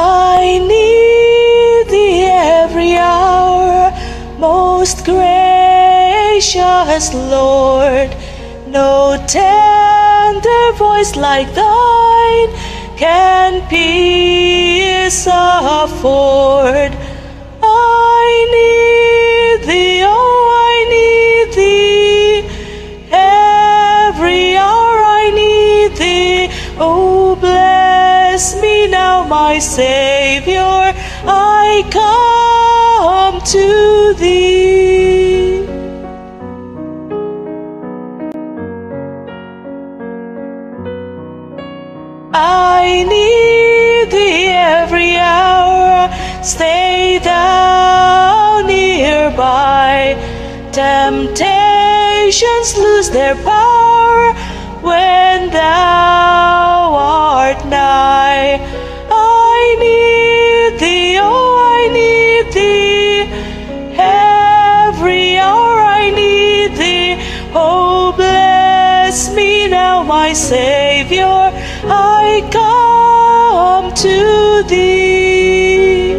I need thee every hour, most gracious Lord. No tender voice like thine can peace afford. My Savior. I come to thee. I need thee every hour. Stay thou nearby. Temptations lose their power my Savior. I come to thee.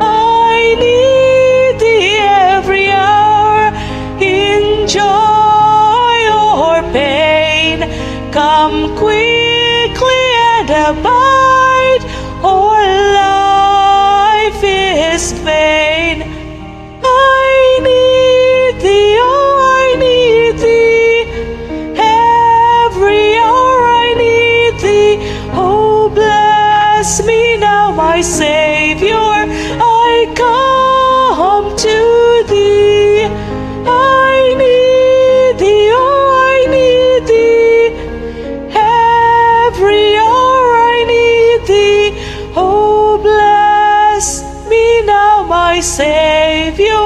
I need thee every hour in joy or pain. Come quickly and abide, or bless me now, my Savior. I come to thee. I need thee, oh, I need thee. Every hour I need thee. Oh, bless me now, my Savior.